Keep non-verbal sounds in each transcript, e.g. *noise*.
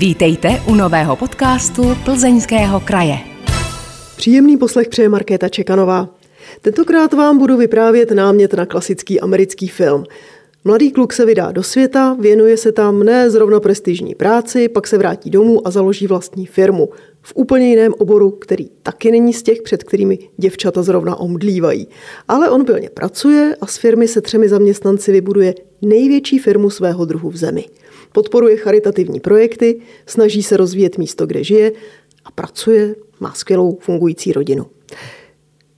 Vítejte u nového podcastu Plzeňského kraje. Příjemný poslech přeje Markéta Čekanová. Tentokrát vám budu vyprávět námět na klasický americký film. Mladý kluk se vydá do světa, věnuje se tam ne zrovna prestižní práci, pak se vrátí domů a založí vlastní firmu. V úplně jiném oboru, který taky není z těch, před kterými děvčata zrovna omdlívají. Ale on pilně pracuje a z firmy se třemi zaměstnanci vybuduje největší firmu svého druhu v zemi. Podporuje charitativní projekty, snaží se rozvíjet místo, kde žije a pracuje, má skvělou fungující rodinu.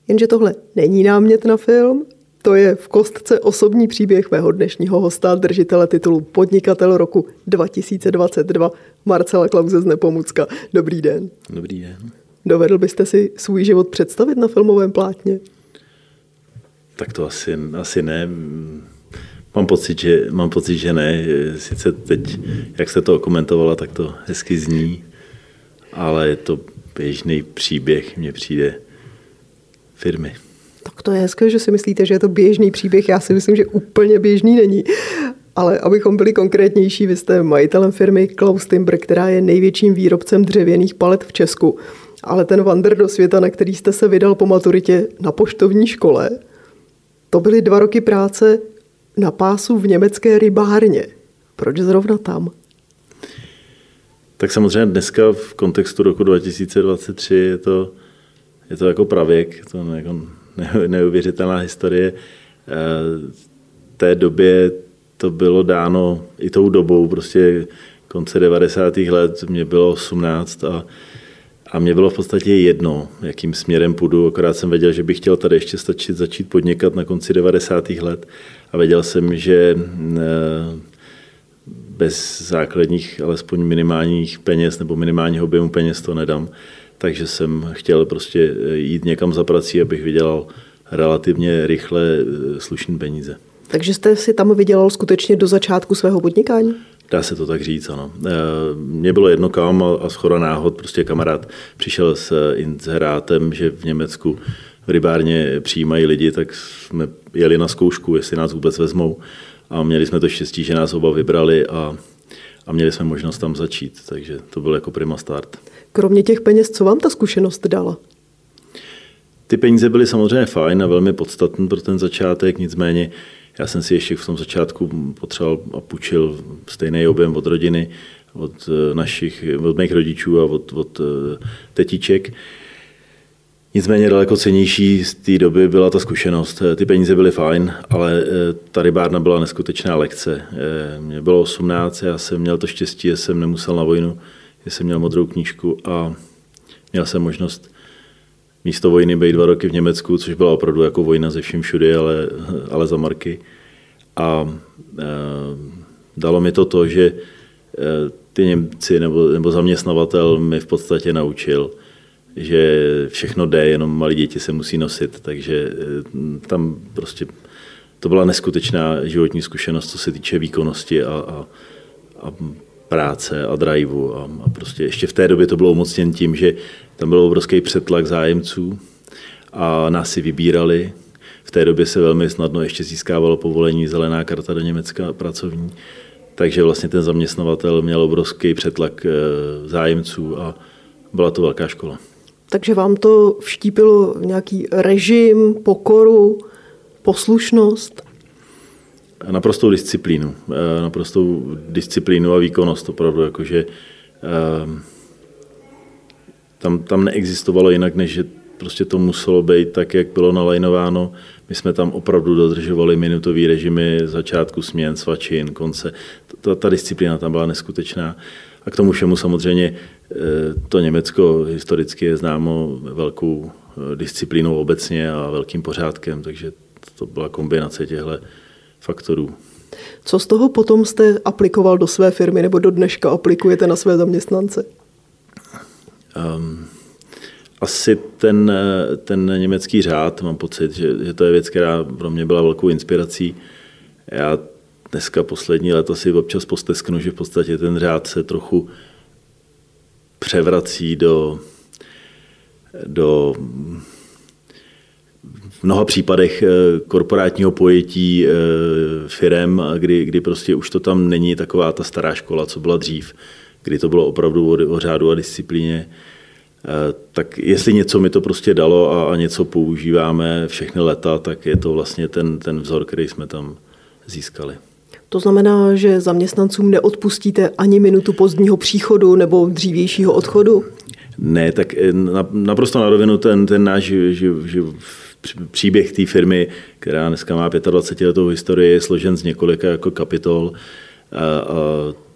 Jenže tohle není námět na film, to je v kostce osobní příběh mého dnešního hosta, držitele titulu Podnikatel roku 2022, Marcela Klauze z Nepomucka. Dobrý den. Dobrý den. Dovedl byste si svůj život představit na filmovém plátně? Tak to asi, asi ne. Mám pocit, že, mám pocit, že ne. Sice teď, jak se to komentovala, tak to hezky zní, ale je to běžný příběh, mně přijde firmy. Tak to je hezké, že si myslíte, že je to běžný příběh. Já si myslím, že úplně běžný není. Ale abychom byli konkrétnější, vy jste majitelem firmy Klaus Timber, která je největším výrobcem dřevěných palet v Česku. Ale ten wander do světa, na který jste se vydal po maturitě na poštovní škole, to byly dva roky práce na pásu v německé rybárně. Proč zrovna tam? Tak samozřejmě dneska v kontextu roku 2023 je to, je to jako pravěk, to jako neuvěřitelná historie. V eh, té době to bylo dáno i tou dobou, prostě konce 90. let, mě bylo 18 a, a mě bylo v podstatě jedno, jakým směrem půjdu, akorát jsem věděl, že bych chtěl tady ještě stačit začít podnikat na konci 90. let a věděl jsem, že eh, bez základních, alespoň minimálních peněz nebo minimálního objemu peněz to nedám takže jsem chtěl prostě jít někam za prací, abych vydělal relativně rychle eh, slušné peníze. Takže jste si tam vydělal skutečně do začátku svého podnikání? Dá se to tak říct, ano. Eh, mně bylo jedno kam a schoda náhod, prostě kamarád přišel s inzerátem, že v Německu v rybárně přijímají lidi, tak jsme jeli na zkoušku, jestli nás vůbec vezmou. A měli jsme to štěstí, že nás oba vybrali a, a měli jsme možnost tam začít, takže to byl jako prima start. Kromě těch peněz, co vám ta zkušenost dala? Ty peníze byly samozřejmě fajn a velmi podstatné pro ten začátek, nicméně já jsem si ještě v tom začátku potřeboval a půjčil stejný objem od rodiny, od eh, našich, od mých rodičů a od, od eh, tetiček. Nicméně daleko cenější z té doby byla ta zkušenost. Ty peníze byly fajn, ale eh, ta rybárna byla neskutečná lekce. Mě bylo 18, já jsem měl to štěstí, že jsem nemusel na vojnu že jsem měl modrou knížku a měl jsem možnost místo vojny být dva roky v Německu, což byla opravdu jako vojna ze vším všudy, ale, *laughs* ale za marky. A dalo mi to to, že ty Němci nebo, nebo zaměstnavatel mi v podstatě naučil, že všechno jde, jenom malí děti se musí nosit, takže e, tam prostě to byla neskutečná životní zkušenost, co se týče výkonnosti a, a, a práce a driveu. A, a prostě ještě v té době to bylo umocněn tím, že tam byl obrovský přetlak zájemců a nás si vybírali. V té době se velmi snadno ještě získávalo povolení zelená karta do Německa pracovní. Takže vlastně ten zaměstnavatel měl obrovský přetlak eh, zájemců a byla to velká škola. Takže vám to vštípilo nějaký režim, pokoru, poslušnost? naprostou disciplínu. Eh, naprostou disciplínu a výkonnost opravdu, jakože eh, tam, tam neexistovalo jinak, než že prostě to muselo být tak, jak bylo nalajnováno. My jsme tam opravdu dodržovali minutový režimy začátku směn, svačin, konce. Ta, ta disciplína tam byla neskutečná. A k tomu všemu samozřejmě to Německo historicky je známo velkou disciplínou obecně a velkým pořádkem, takže to byla kombinace těchto faktorů. Co z toho potom jste aplikoval do své firmy nebo do dneška aplikujete na své zaměstnance? Um, asi ten, ten německý řád, mám pocit, že, že to je věc, která pro mě byla velkou inspirací. Já dneska poslední léta si občas postesknu, že v podstatě ten řád se trochu převrací do, do v mnoha případech eh, korporátního pojetí eh, firem, kdy, kdy prostě už to tam není taková ta stará škola, co byla dřív, kdy to bylo opravdu o, o řádu a disciplíně, tak jestli něco mi to prostě dalo a, a něco používáme všechny leta, tak je to vlastně ten, ten vzor, který jsme tam získali. To znamená, že zaměstnancům neodpustíte ani minutu pozdního příchodu nebo dřívějšího odchodu? Ne, tak eh, naprosto na rovinu ten, ten náš že, že příběh té firmy, která dneska má 25 letou historii, je složen z několika jako kapitol. A, a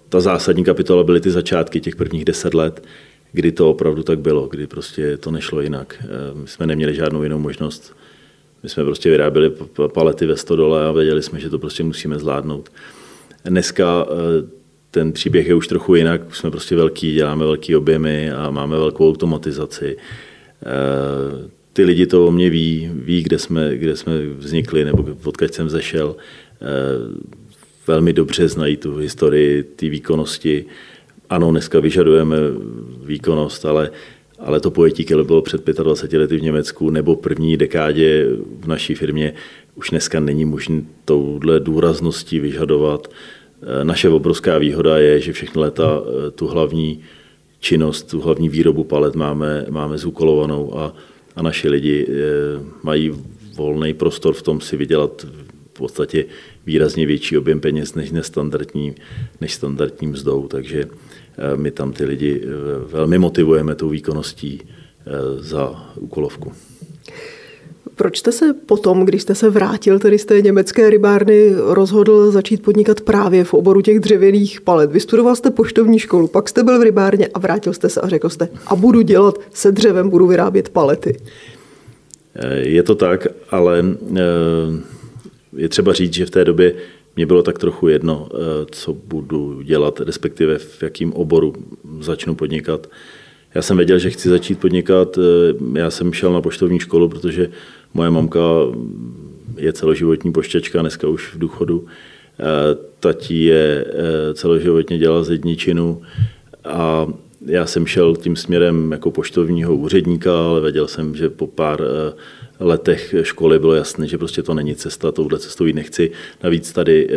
ta zásadní kapitola byly ty začátky těch prvních deset let, kdy to opravdu tak bylo, kdy prostě to nešlo jinak. Eh, my jsme neměli žádnou jinou možnost my jsme prostě vyráběli palety ve stodole a věděli jsme, že to prostě musíme zvládnout. Dneska eh, ten příběh je už trochu jinak, jsme prostě velký, děláme velký objemy a máme velkou automatizaci. Eh, ty lidi to o mě ví, ví, kde jsme, kde jsme vznikli nebo odkud jsem zešel. Eh, velmi dobře znají tu historii, ty výkonnosti. Ano, dneska vyžadujeme výkonnost, ale ale to pojetí, které bylo před 25 lety v Německu nebo první dekádě v naší firmě, už dneska není možné touhle důrazností vyžadovat. Eh, naše obrovská výhoda je, že všechny leta eh, tu hlavní činnost, tu hlavní výrobu palet máme, máme zúkolovanou a, a naši lidi eh, mají volný prostor v tom si vydělat v podstatě výrazně větší objem peněz než nestandardní, než standardní mzdou. Takže my tam ty lidi eh, velmi motivujeme tou výkonností eh, za úkolovku. Proč jste se potom, když jste se vrátil tedy z té německé rybárny, rozhodl začít podnikat právě v oboru těch dřevěných palet? Vystudoval jste poštovní školu, pak jste byl v rybárně a vrátil jste se a řekl jste, a budu dělat se dřevem, budu vyrábět palety. Je to tak, ale je třeba říct, že v té době mě bylo tak trochu jedno, eh, co budu dělat, respektive v jakým oboru začnu podnikat. Já jsem věděl, že chci začít podnikat. Eh, já jsem šel na poštovní školu, protože moje mamka je celoživotní pošťačka, dneska už v důchodu. Eh, tatí je celoživotně dělal zedničinu a já jsem šel tím směrem jako poštovního úředníka, ale věděl jsem, že po pár letech školy bylo jasné, že prostě to není cesta, touhle cestou jít nechci. Navíc tady eh,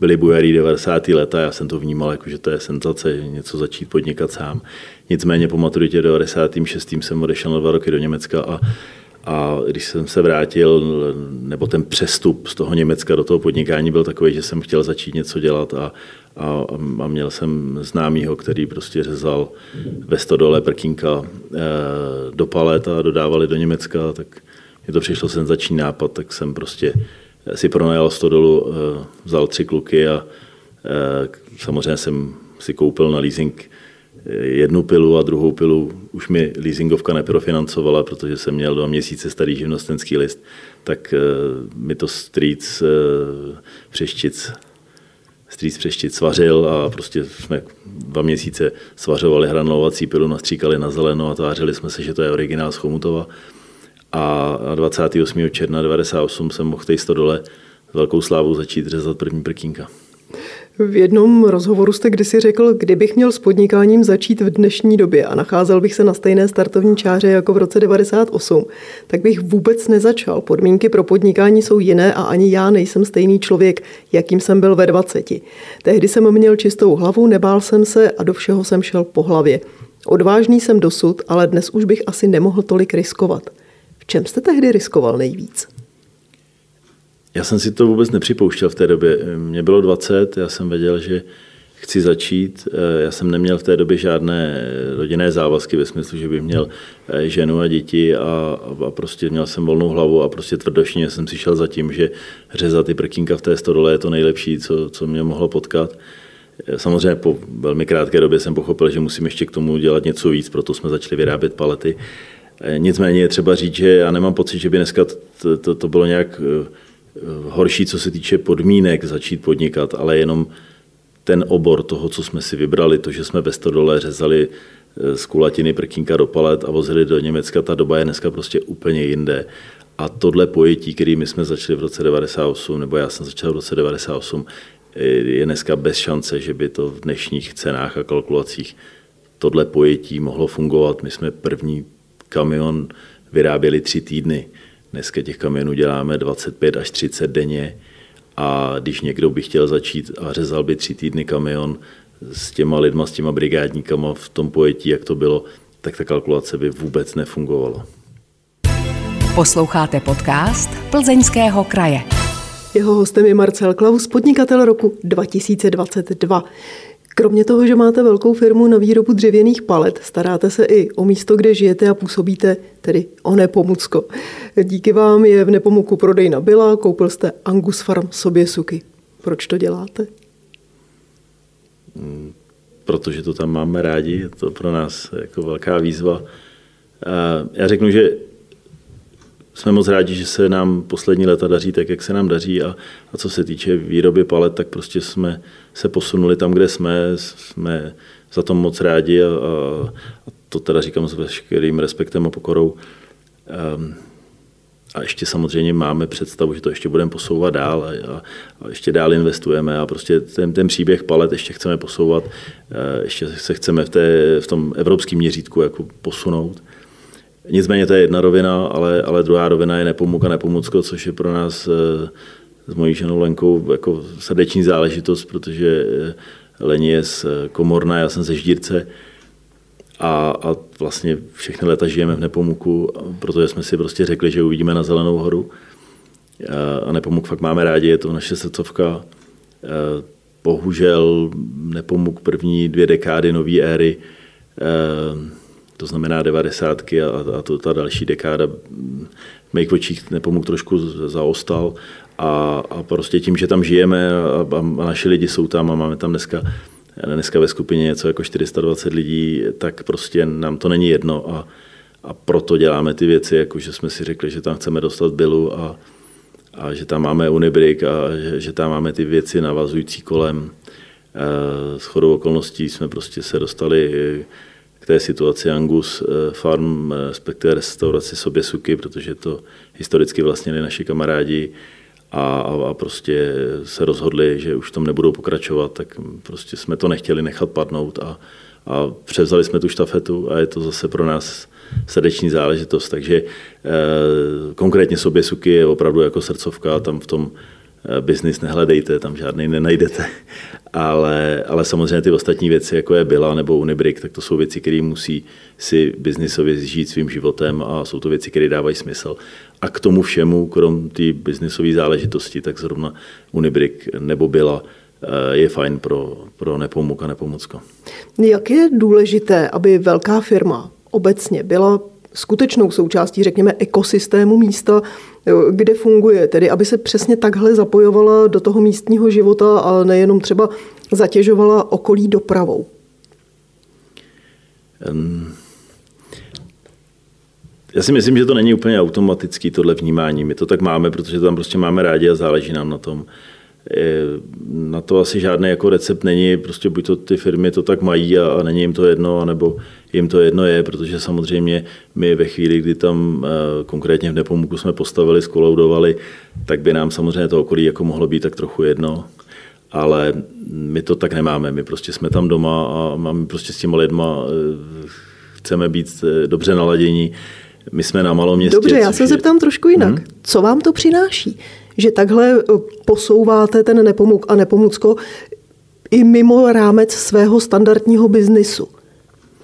byly bujarý 90. leta, já jsem to vnímal jako, že to je senzace, něco začít podnikat sám. Nicméně po maturitě 96. jsem odešel na dva roky do Německa a a když jsem se vrátil, nebo ten přestup z toho Německa do toho podnikání byl takový, že jsem chtěl začít něco dělat a, a, a měl jsem známýho, který prostě řezal ve stodole prkínka e, do palet a dodávali do Německa, tak mi to přišlo senzační nápad, tak jsem prostě si pronajal stodolu, e, vzal tři kluky a e, samozřejmě jsem si koupil na leasing jednu pilu a druhou pilu. Už mi leasingovka neprofinancovala, protože jsem měl dva měsíce starý živnostenský list, tak mi to Streets Přeštic strýc přeštit svařil a prostě jsme dva měsíce svařovali hranulovací pilu, nastříkali na zeleno a tvářili jsme se, že to je originál z Chomutova. A 28. června 1998 jsem mohl v dole velkou slávou začít řezat první prkínka. V jednom rozhovoru jste kdysi řekl, kdybych měl s podnikáním začít v dnešní době a nacházel bych se na stejné startovní čáře jako v roce 98, tak bych vůbec nezačal. Podmínky pro podnikání jsou jiné a ani já nejsem stejný člověk, jakým jsem byl ve 20. Tehdy jsem měl čistou hlavu, nebál jsem se a do všeho jsem šel po hlavě. Odvážný jsem dosud, ale dnes už bych asi nemohl tolik riskovat. V čem jste tehdy riskoval nejvíc? Já jsem si to vůbec nepřipouštěl v té době. Mně bylo 20, já jsem věděl, že chci začít. Já jsem neměl v té době žádné rodinné závazky ve smyslu, že bych měl eh, ženu a děti a, a prostě měl jsem volnou hlavu a prostě tvrdošně jsem si šel za tím, že řezat ty prkínka v té stodole je to nejlepší, co, co mě mohlo potkat. Samozřejmě po velmi krátké době jsem pochopil, že musím ještě k tomu dělat něco víc, proto jsme začali vyrábět palety. Eh, nicméně je třeba říct, že já nemám pocit, že by dneska to, to, to bylo nějak eh, horší, co se týče podmínek začít podnikat, ale jenom ten obor toho, co jsme si vybrali, to, že jsme ve stodole řezali eh, z kulatiny prkínka do palet a vozili do Německa, ta doba je dneska prostě úplně jinde. A tohle pojetí, který my jsme začali v roce 98, nebo já jsem začal v roce 98, eh, je dneska bez šance, že by to v dnešních cenách a kalkulacích tohle pojetí mohlo fungovat. My jsme první kamion vyráběli tři týdny. Dneska těch kamionů děláme 25 až 30 denně a když někdo by chtěl začít a řezal by tři týdny kamion s těma lidma, s těma brigádníkama v tom pojetí, jak to bylo, tak ta kalkulace by vůbec nefungovala. Posloucháte podcast Plzeňského kraje. Jeho hostem je Marcel Klaus, podnikatel roku 2022. Kromě toho, že máte velkou firmu na výrobu dřevěných palet, staráte se i o místo, kde žijete a působíte, tedy o Nepomucko. Díky vám je v Nepomuku prodejna byla, koupil jste Angus Farm sobě suky. Proč to děláte? Hmm, protože to tam máme rádi, je to pro nás jako velká výzva. Já řeknu, že jsme moc rádi, že se nám poslední léta daří tak, jak se nám daří a, a co se týče výroby palet, tak prostě jsme se posunuli tam, kde jsme, jsme za to moc rádi a, a, a to teda říkám s veškerým respektem a pokorou. Um, a ještě samozřejmě máme představu, že to ještě budeme posouvat dál a, a, a ještě dál investujeme a prostě ten, ten příběh palet ještě chceme posouvat, e, ještě se chceme v, té, v tom evropském měřítku jako posunout. Nicméně to je jedna rovina, ale, ale druhá rovina je nepomuk a nepomocko, což je pro nás eh, s mojí ženou Lenkou jako srdeční záležitost, protože eh, Leni je z eh, Komorna, já jsem ze Ždírce a, a vlastně všechny léta žijeme v Nepomuku, protože jsme si prostě řekli, že uvidíme na Zelenou horu. A Nepomuk fakt máme rádi, je to naše srdcovka. Bohužel Nepomuk první dvě dekády nové éry to znamená devadesátky a, a to, ta další dekáda v mých očích nepomůgł trošku zaostal a, a prostě tím, že tam žijeme a, a naši lidi jsou tam a máme tam dneska dneska ve skupině něco jako 420 lidí, tak prostě nám to není jedno a, a proto děláme ty věci, jako že jsme si řekli, že tam chceme dostat bylu a, a že tam máme Unibrik a že, že tam máme ty věci navazující kolem. E, s chodou okolností jsme prostě se dostali té situaci Angus eh, Farm, eh, respektive restauraci Sobě Suky, protože to historicky vlastnili naši kamarádi a, a, prostě se rozhodli, že už tom nebudou pokračovat, tak prostě jsme to nechtěli nechat padnout a, a převzali jsme tu štafetu a je to zase pro nás srdeční záležitost. Takže e, konkrétně Sobě Suky je opravdu jako srdcovka, tam v tom biznis nehledejte, tam žádný nenajdete. Ale, ale samozřejmě ty ostatní věci, jako je Byla nebo Unibrik, tak to jsou věci, které musí si biznisově žít svým životem a jsou to věci, které dávají smysl. A k tomu všemu, krom té biznisové záležitosti, tak zrovna Unibrik nebo Byla eh, je fajn pro, pro nepomuk a nepomocko. Jak je důležité, aby velká firma obecně byla skutečnou součástí, řekněme, ekosystému místa, kde funguje, tedy aby se přesně takhle zapojovala do toho místního života a nejenom třeba zatěžovala okolí dopravou. Um, já si myslím, že to není úplně automatický tohle vnímání. My to tak máme, protože tam prostě máme rádi a záleží nám na tom. Na to asi žádný jako recept není, prostě buď to ty firmy to tak mají a, a není jim to jedno, nebo jim to jedno je, protože samozřejmě my ve chvíli, kdy tam eh, konkrétně v Nepomuku jsme postavili, skoloudovali, tak by nám samozřejmě to okolí jako mohlo být tak trochu jedno, ale my to tak nemáme, my prostě jsme tam doma a máme prostě s těma lidma, eh, chceme být eh, dobře naladění, my jsme na malom městě. Dobře, já se zeptám trošku jinak. Hmm? Co vám to přináší? Že takhle posouváte ten nepomuk a nepomucko i mimo rámec svého standardního biznisu.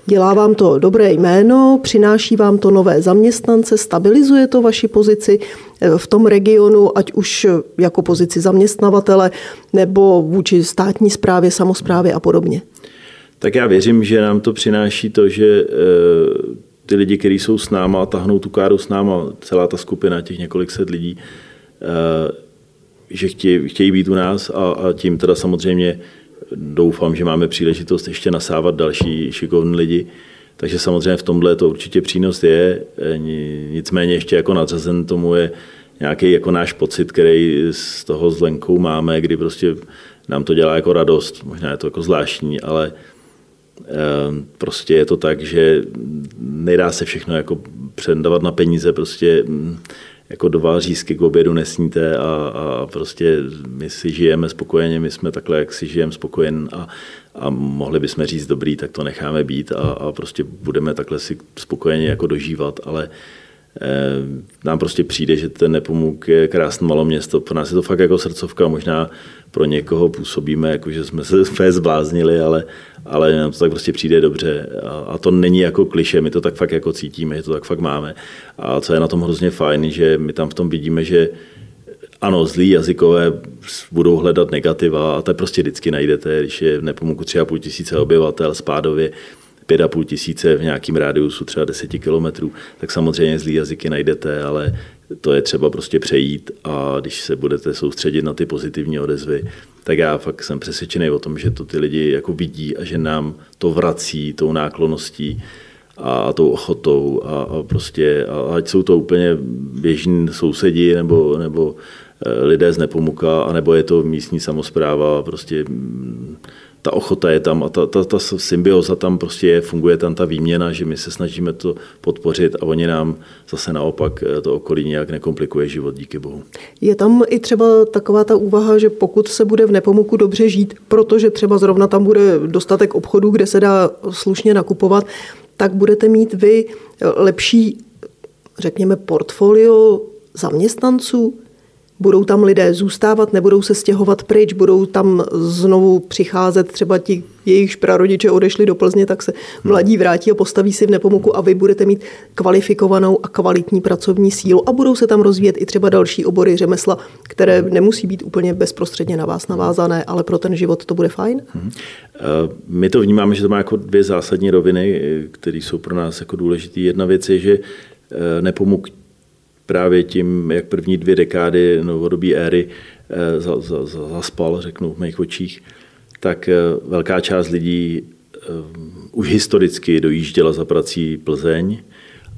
Dělá vám to dobré jméno, přináší vám to nové zaměstnance, stabilizuje to vaši pozici eh, v tom regionu, ať už jako pozici zaměstnavatele nebo vůči státní správě, samozprávě a podobně. Tak já věřím, že nám to přináší to, že eh, ty lidi, kteří jsou s náma tahnou tu káru s náma, celá ta skupina, těch několik set lidí, eh, že chtějí, chtějí být u nás a, a tím teda samozřejmě doufám, že máme příležitost ještě nasávat další šikovní lidi. Takže samozřejmě v tomhle to určitě přínos je, e, nicméně ještě jako nadřazen tomu je nějaký jako náš pocit, který z toho s Lenkou máme, kdy prostě nám to dělá jako radost, možná je to jako zvláštní, ale e, prostě je to tak, že nedá se všechno jako předávat na peníze, prostě jako dva řízky k obědu nesníte a, a prostě my si žijeme spokojeně, my jsme takhle, jak si žijeme spokojen a, a mohli bychom říct dobrý, tak to necháme být a, a prostě budeme takhle si spokojeně jako dožívat, ale nám prostě přijde, že ten Nepomuk je krásné malo město. Pro nás je to fakt jako srdcovka, možná pro někoho působíme, jako že jsme se *laughs* úplně zbláznili, ale, ale nám to tak prostě přijde dobře. A, a to není jako kliše, my to tak fakt jako cítíme, že to tak fakt máme. A co je na tom hrozně fajn, že my tam v tom vidíme, že ano, zlí jazykové budou hledat negativa a to prostě vždycky najdete, když je v Nepomuku 3,5 tisíce obyvatel, spádově 5,5 tisíce v nějakém rádiusu třeba 10 kilometrů, tak samozřejmě zlý jazyky najdete, ale to je třeba prostě přejít a když se budete soustředit na ty pozitivní odezvy, tak já fakt jsem přesvědčený o tom, že to ty lidi jako vidí a že nám to vrací tou náklonností a tou ochotou a, a prostě, a ať jsou to úplně běžní sousedi nebo, nebo eh, lidé z Nepomuka, anebo je to místní samozpráva, prostě mm, ta ochota je tam a ta, ta, ta symbioza tam prostě je, funguje tam ta výměna, že my se snažíme to podpořit a oni nám zase naopak eh, to okolí nějak nekomplikuje život, díky bohu. Je tam i třeba taková ta úvaha, že pokud se bude v Nepomuku dobře žít, protože třeba zrovna tam bude dostatek obchodů, kde se dá slušně nakupovat, tak budete mít vy lepší, řekněme, portfolio zaměstnanců, Budou tam lidé zůstávat, nebudou se stěhovat pryč, budou tam znovu přicházet třeba ti jejichž prarodiče odešli do Plzně, tak se mladí vrátí a postaví si v Nepomuku a vy budete mít kvalifikovanou a kvalitní pracovní sílu a budou se tam rozvíjet i třeba další obory řemesla, které nemusí být úplně bezprostředně na vás navázané, ale pro ten život to bude fajn. Hmm. My to vnímáme, že to má jako dvě zásadní roviny, které jsou pro nás jako důležité. Jedna věc je, že eh, Nepomuk právě tím, jak první dvě dekády novodobí éry eh, zaspal, řeknu v mých očích, tak eh, velká část lidí eh, už historicky dojížděla za prací Plzeň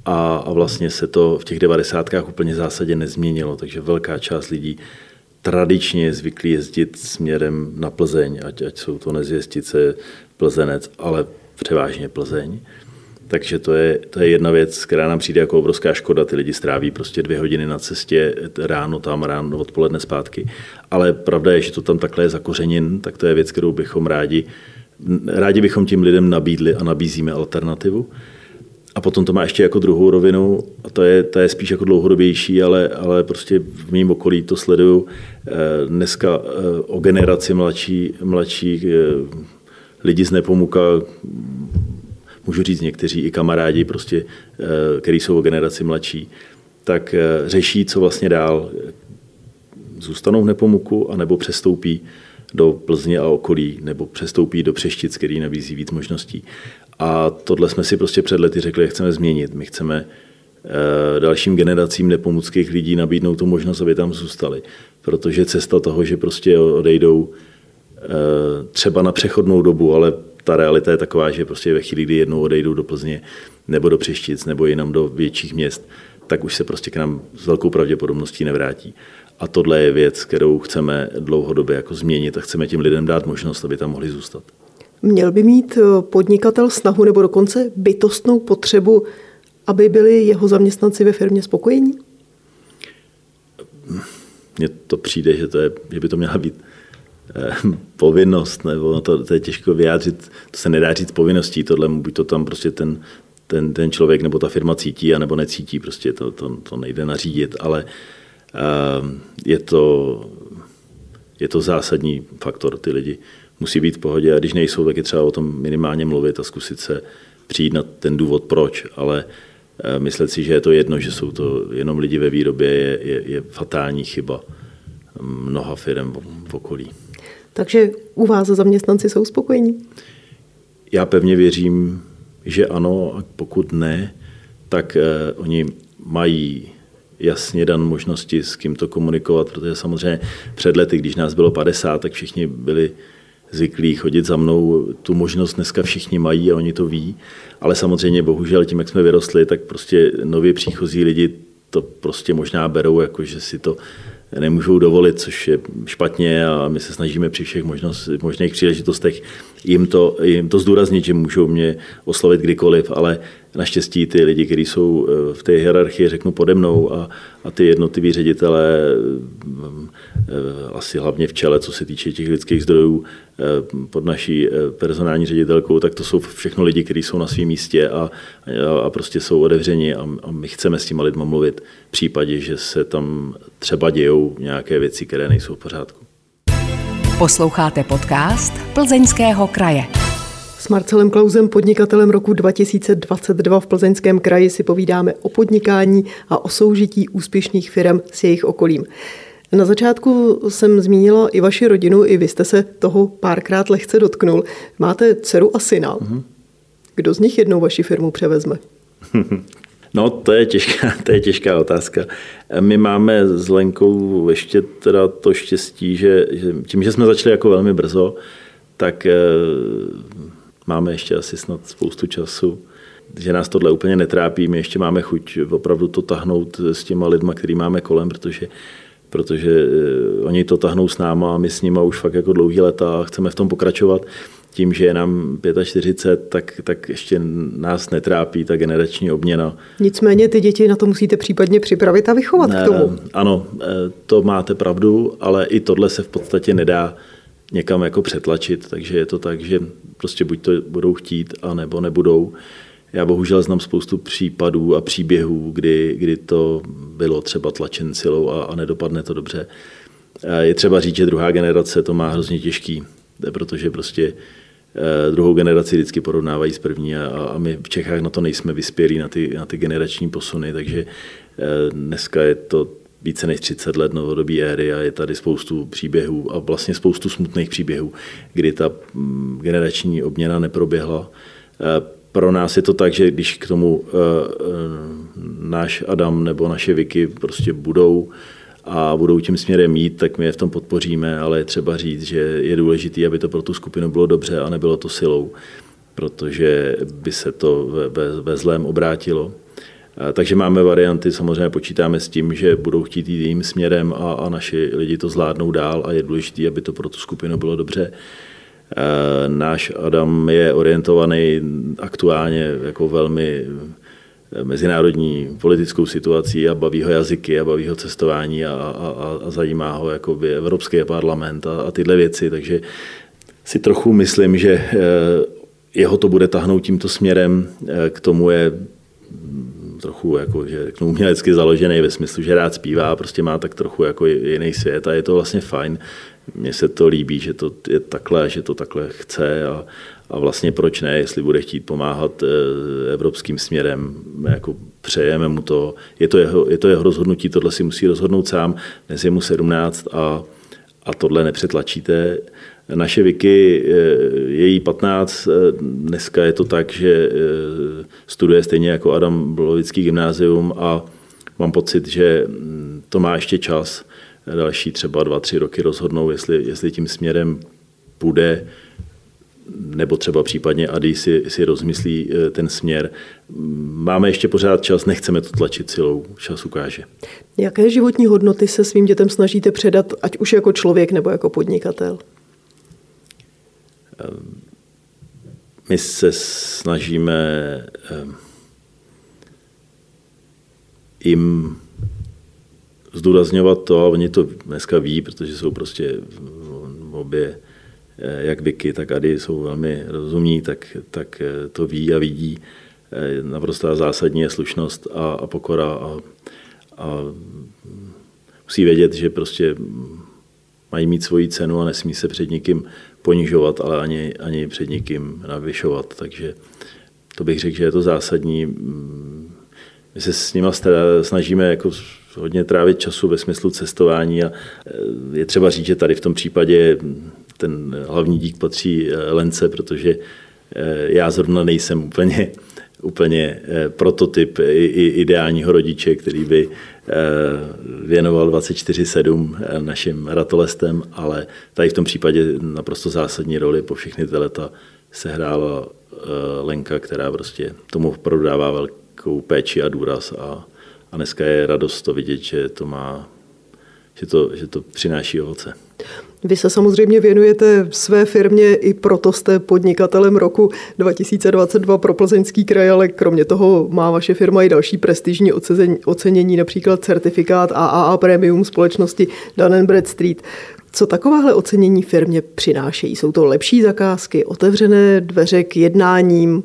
a, a vlastně se to v těch devadesátkách úplně zásadě nezměnilo, takže velká část lidí tradičně je zvyklí jezdit směrem na Plzeň, ať, ať jsou to nezjezdice, Plzenec, ale převážně Plzeň. Takže to je, to je jedna věc, která nám přijde jako obrovská škoda. Ty lidi stráví prostě dvě hodiny na cestě, ráno tam, ráno odpoledne zpátky. Ale pravda je, že to tam takhle je zakořeněn, tak to je věc, kterou bychom rádi, rádi bychom tím lidem nabídli a nabízíme alternativu. A potom to má ještě jako druhou rovinu, a to je, to je spíš jako dlouhodobější, ale, ale prostě v mém okolí to sleduju eh, dneska eh, o generaci mladší, mladší eh, lidi z Nepomuka, můžu říct někteří i kamarádi, prostě, eh, který jsou o generaci mladší, tak eh, řeší, co vlastně dál. Zůstanou v Nepomuku, anebo přestoupí do Plzně a okolí, nebo přestoupí do Přeštic, který nabízí víc možností. A tohle jsme si prostě před lety řekli, že chceme změnit. My chceme eh, dalším generacím nepomuckých lidí nabídnout tu možnost, aby tam zůstali. Protože cesta toho, že prostě odejdou třeba na přechodnou dobu, ale ta realita je taková, že prostě ve chvíli, kdy jednou odejdou do Plzně nebo do Přeštic nebo jinam do větších měst, tak už se prostě k nám s velkou pravděpodobností nevrátí. A tohle je věc, kterou chceme dlouhodobě jako změnit a chceme těm lidem dát možnost, aby tam mohli zůstat. Měl by mít eh, podnikatel snahu nebo dokonce bytostnou potřebu, aby byli jeho zaměstnanci ve firmě spokojení? Mně to přijde, že, to je, že by to měla být povinnost, nebo to, to je těžko vyjádřit, to se nedá říct povinností, tohle buď to tam prostě ten, ten, ten člověk nebo ta firma cítí, anebo necítí, prostě to, to, to nejde nařídit, ale uh, je to, je to zásadní faktor, ty lidi musí být v pohodě a když nejsou, tak je třeba o tom minimálně mluvit a zkusit se přijít na ten důvod proč, ale uh, myslet si, že je to jedno, že jsou to jenom lidi ve výrobě, je, je, je fatální chyba mnoha firm v okolí. Takže u vás zaměstnanci jsou spokojení? Já pevně věřím, že ano, a pokud ne, tak eh, oni mají jasně dan možnosti s kým to komunikovat, protože samozřejmě před lety, když nás bylo 50, tak všichni byli zvyklí chodit za mnou. Tu možnost dneska všichni mají a oni to ví, ale samozřejmě bohužel tím, jak jsme vyrostli, tak prostě nově příchozí lidi to prostě možná berou, jako že si to nemůžou dovolit, což je špatně a my se snažíme při všech možnost, možných příležitostech jim to, jim to zdůraznit, že můžou mě oslovit kdykoliv, ale naštěstí ty lidi, kteří jsou eh, v té hierarchii, řeknu pode mnou a, a ty jednotliví ředitelé, eh, asi hlavně v čele, co se týče těch lidských zdrojů, pod naší personální ředitelkou, tak to jsou všechno lidi, kteří jsou na svém místě a, a prostě jsou otevřeni a, a my chceme s těma lidma mluvit v případě, že se tam třeba dějou nějaké věci, které nejsou v pořádku. Posloucháte podcast Plzeňského kraje. S Marcelem Klausem, podnikatelem roku 2022 v Plzeňském kraji, si povídáme o podnikání a o soužití úspěšných firm s jejich okolím. Na začátku jsem zmínila i vaši rodinu, i vy jste se toho párkrát lehce dotknul. Máte dceru a syna. Mhm. Kdo z nich jednou vaši firmu převezme? *laughs* No, to je těžká, to je těžká otázka. My máme s Lenkou ještě teda to štěstí, že, že tím, že jsme začali jako velmi brzo, tak eh, máme ještě asi snad spoustu času, že nás tohle úplně netrápí. My ještě máme chuť opravdu to tahnout s těma lidma, který máme kolem, protože protože eh, oni to tahnou s náma a my s nima už fakt jako dlouhý leta a chceme v tom pokračovat. Tím, že je nám 45, tak, tak ještě nás netrápí ta generační obměna. Nicméně ty děti na to musíte případně připravit a vychovat ne, k tomu. Ano, eh, to máte pravdu, ale i tohle se v podstatě nedá někam jako přetlačit, takže je to tak, že prostě buď to budou chtít, a nebo nebudou. Já bohužel znám spoustu případů a příběhů, kdy, kdy to bylo třeba tlačen silou a, a nedopadne to dobře. Je třeba říct, že druhá generace to má hrozně těžký, protože prostě eh, druhou generaci vždycky porovnávají s první a, a my v Čechách na to nejsme vyspělí, na ty, na ty generační posuny, takže eh, dneska je to více než 30 let novodobí éry a je tady spoustu příběhů a vlastně spoustu smutných příběhů, kdy ta mm, generační obměna neproběhla. Eh, pro nás je to tak, že když k tomu eh, eh, náš Adam nebo naše Vicky prostě budou a budou tím směrem mít, tak my je v tom podpoříme, ale je třeba říct, že je důležité, aby to pro tu skupinu bylo dobře a nebylo to silou, protože by se to ve, ve, ve zlém obrátilo. Takže máme varianty, samozřejmě počítáme s tím, že budou chtít jít jiným směrem a, a naši lidi to zvládnou dál a je důležité, aby to pro tu skupinu bylo dobře. Eh, náš Adam je orientovaný aktuálně jako velmi eh, mezinárodní politickou situací a baví ho jazyky a baví ho cestování a, a, a zajímá ho jakoby Evropský parlament a, a tyhle věci, takže si trochu myslím, že eh, jeho to bude tahnout tímto směrem, k tomu je trochu jako, že řeknu, umělecky založený ve smyslu, že rád zpívá, prostě má tak trochu jako jiný svět a je to vlastně fajn mně se to líbí, že to je takhle, že to takhle chce a, a vlastně proč ne, jestli bude chtít pomáhat eh, evropským směrem, jako přejeme mu to. Je to jeho, je to jeho rozhodnutí, tohle si musí rozhodnout sám, dnes je mu 17 a, a tohle nepřetlačíte. Naše Vicky, eh, její 15, eh, dneska je to tak, že studuje stejně jako Adam Bolovický gymnázium a mám pocit, že mm, to má ještě čas další třeba dva, tři roky rozhodnou, jestli, jestli tím směrem půjde, nebo třeba případně Adi si, si rozmyslí eh, ten směr. Máme ještě pořád čas, nechceme to tlačit silou, čas ukáže. Jaké životní hodnoty se svým dětem snažíte předat, ať už jako člověk nebo jako podnikatel? My se snažíme ehm, jim zdůrazňovat to, a oni to dneska ví, protože jsou prostě obě, eh, jak Vicky, tak Ady jsou velmi rozumní, tak, tak eh, to ví a vidí. Eh, naprostá zásadní je slušnost a, a pokora a, a musí vědět, že prostě mají mít svoji cenu a nesmí se před nikým ponižovat, ale ani, ani před nikým navyšovat. Takže to bych řekl, že je to zásadní. My se s nimi snažíme jako hodně trávit času ve smyslu cestování a e, je třeba říct, že tady v tom případě ten hlavní dík patří e, Lence, protože e, já zrovna nejsem úplně, úplně prototyp ideálního rodiče, který by věnoval 24-7 našim ratolestem, ale tady v tom případě naprosto zásadní roli po všechny ty leta sehrála Lenka, která prostě tomu prodává velkou péči a důraz a a dneska je radost to vidět, že to má, že to, že to přináší ovoce. Vy se samozřejmě věnujete své firmě, i proto jste podnikatelem roku 2022 pro Plzeňský kraj, ale kromě toho má vaše firma i další prestižní ocenění, například certifikát AAA Premium společnosti Dun Bradstreet. Co takováhle ocenění firmě přinášejí? Jsou to lepší zakázky, otevřené dveře k jednáním?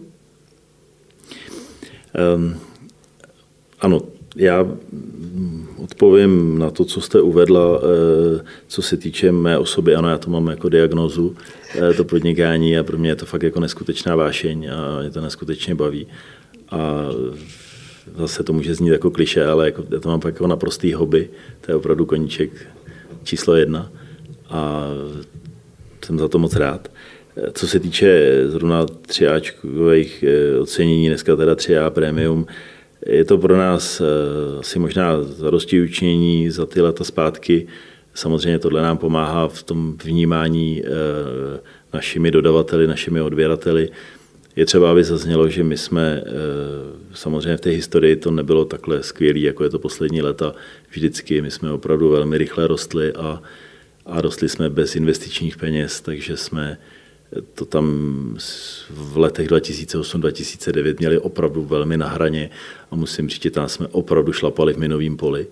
Um, ano, já odpovím na to, co jste uvedla, eh, co se týče mé osoby. Ano, já to mám jako diagnozu, eh, to podnikání a pro mě je to fakt jako neskutečná vášeň a mě to neskutečně baví. A zase to může znít jako kliše, ale jako, já to mám jako naprostý hobby. To je opravdu koníček číslo jedna a jsem za to moc rád. Co se týče zrovna třiáčkových eh, ocenění, dneska teda 3A Premium, je to pro nás eh, asi možná zadosti učinění za ty leta zpátky. Samozřejmě tohle nám pomáhá v tom vnímání eh, našimi dodavateli, našimi odběrateli. Je třeba, aby zaznělo, že my jsme samozřejmě v té historii to nebylo takhle skvělé, jako je to poslední leta. Vždycky my jsme opravdu velmi rychle rostli a, a rostli jsme bez investičních peněz, takže jsme to tam v letech 2008-2009 měli opravdu velmi na hraně a musím říct, že tam jsme opravdu šlapali v minovém poli.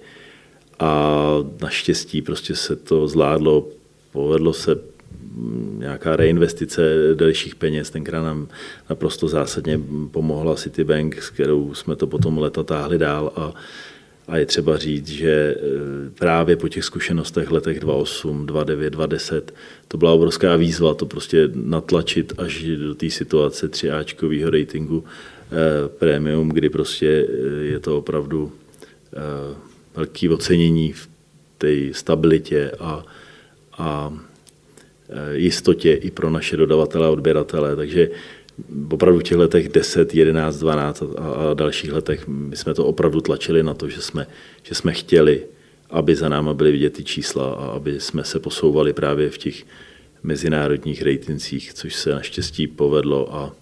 A naštěstí prostě se to zvládlo, povedlo se nějaká reinvestice dalších peněz, tenkrát nám naprosto zásadně pomohla Citibank, s kterou jsme to potom leta táhli dál a a je třeba říct, že e, právě po těch zkušenostech letech 2008, 2009, 2010 to byla obrovská výzva to prostě natlačit až do té situace 3Ačkového ratingu eh, premium, kdy prostě e, je to opravdu eh, velký ocenění v té stabilitě a, a jistotě i pro naše dodavatele a odběratele. Takže opravdu v těch letech 10, 11, 12 a, a dalších letech my jsme to opravdu tlačili na to, že jsme, že jsme chtěli, aby za náma byly vidět ty čísla a aby jsme se posouvali právě v těch mezinárodních rejtincích, což se naštěstí povedlo a,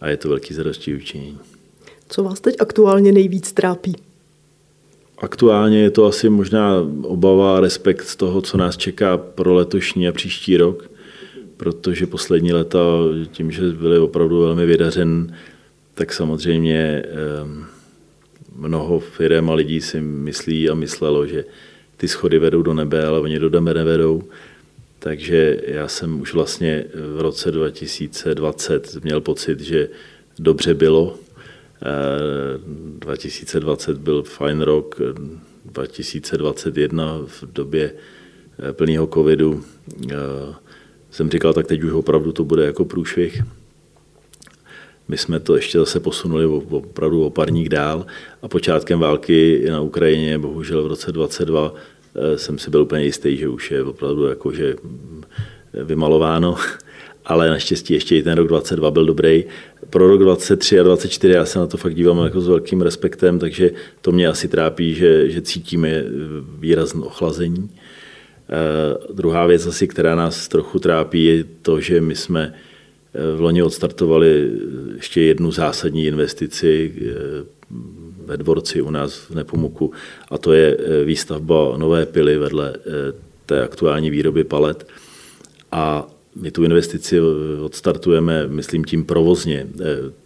a je to velký zadosti učinění. Co vás teď aktuálně nejvíc trápí? Aktuálně je to asi možná obava a respekt z toho, co nás čeká pro letošní a příští rok protože poslední leta, tím, že byly opravdu velmi vydařen, tak samozřejmě ehm, mnoho firm a lidí si myslí a myslelo, že ty schody vedou do nebe, ale oni do nebe nevedou. Takže já jsem už vlastně v roce 2020 měl pocit, že dobře bylo. 2020 ehm, byl fajn rok, 2021 v době eh, plného covidu eh, jsem říkal, tak teď už opravdu to bude jako průšvih. My jsme to ještě zase posunuli opravdu o parník dál a počátkem války na Ukrajině, bohužel v roce 22, eh, jsem si byl úplně jistý, že už je opravdu jakože vymalováno, *laughs* ale naštěstí ještě i ten rok 22 byl dobrý. Pro rok 23 a 24 já se na to fakt dívám jako s velkým respektem, takže to mě asi trápí, že, že cítíme výrazné ochlazení. Eh, druhá věc asi, která nás trochu trápí, je to, že my jsme eh, v loni odstartovali ještě jednu zásadní investici eh, ve dvorci u nás v Nepomuku a to je výstavba nové pily vedle té aktuální výroby palet. A my tu investici odstartujeme, myslím tím provozně.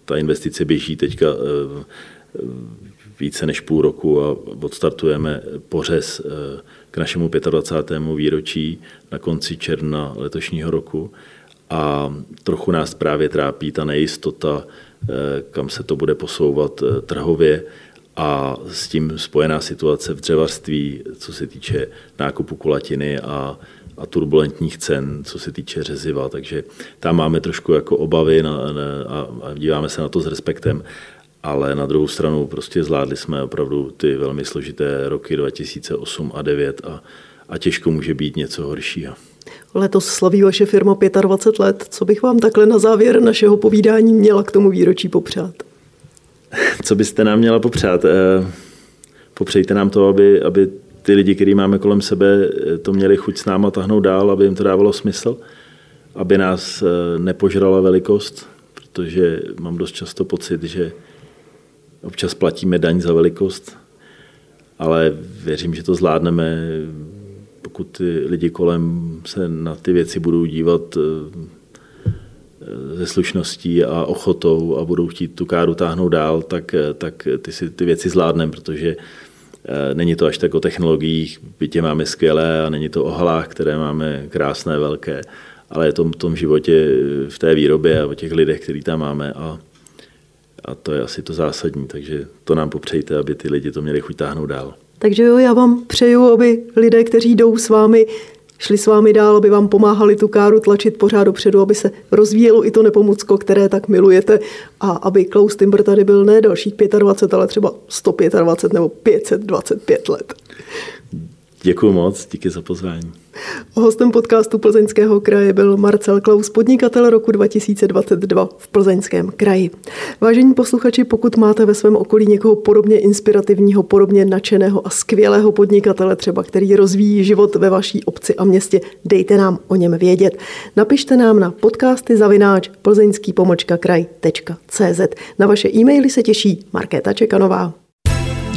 Ta investice běží teďka více než půl roku a odstartujeme pořez k našemu 25. výročí na konci června letošního roku. A trochu nás právě trápí ta nejistota, eh, kam se to bude posouvat eh, trhově a s tím spojená situace v dřevařství, co se týče nákupu kulatiny a, a turbulentních cen, co se týče řeziva. Takže tam máme trošku jako obavy na, na, a díváme se na to s respektem ale na druhou stranu prostě zvládli jsme opravdu ty velmi složité roky 2008 a 2009 a, a těžko může být něco horšího. Letos slaví vaše firma 25 let. Co bych vám takhle na závěr našeho povídání měla k tomu výročí popřát? Co byste nám měla popřát? Eh, popřejte nám to, aby, aby ty lidi, který máme kolem sebe, eh, to měli chuť s náma tahnout dál, aby jim to dávalo smysl, aby nás eh, nepožrala velikost, protože mám dost často pocit, že Občas platíme daň za velikost, ale věřím, že to zvládneme, pokud ty lidi kolem se na ty věci budou dívat ze eh, slušností a ochotou a budou chtít tu káru táhnout dál, tak, tak ty, si, ty věci zvládneme, protože Není to až tak o technologiích, bytě máme skvělé a není to o halách, které máme krásné, velké, ale je to v tom životě, v té výrobě a o těch lidech, který tam máme. A, a to je asi to zásadní, takže to nám popřejte, aby ty lidi to měli chuť táhnout dál. Takže jo, já vám přeju, aby lidé, kteří jdou s vámi, šli s vámi dál, aby vám pomáhali tu káru tlačit pořád dopředu, aby se rozvíjelo i to nepomocko, které tak milujete a aby Klaus Timber tady byl ne dalších 25, ale třeba 125 nebo 525 let. Děkuji moc, díky za pozvání. Hostem podcastu Plzeňského kraje byl Marcel Klaus, podnikatel roku 2022 v Plzeňském kraji. Vážení posluchači, pokud máte ve svém okolí někoho podobně inspirativního, podobně nadšeného a skvělého podnikatele, třeba který rozvíjí život ve vaší obci a městě, dejte nám o něm vědět. Napište nám na podcasty zavináč plzeňský kraj.cz. Na vaše e-maily se těší Markéta Čekanová.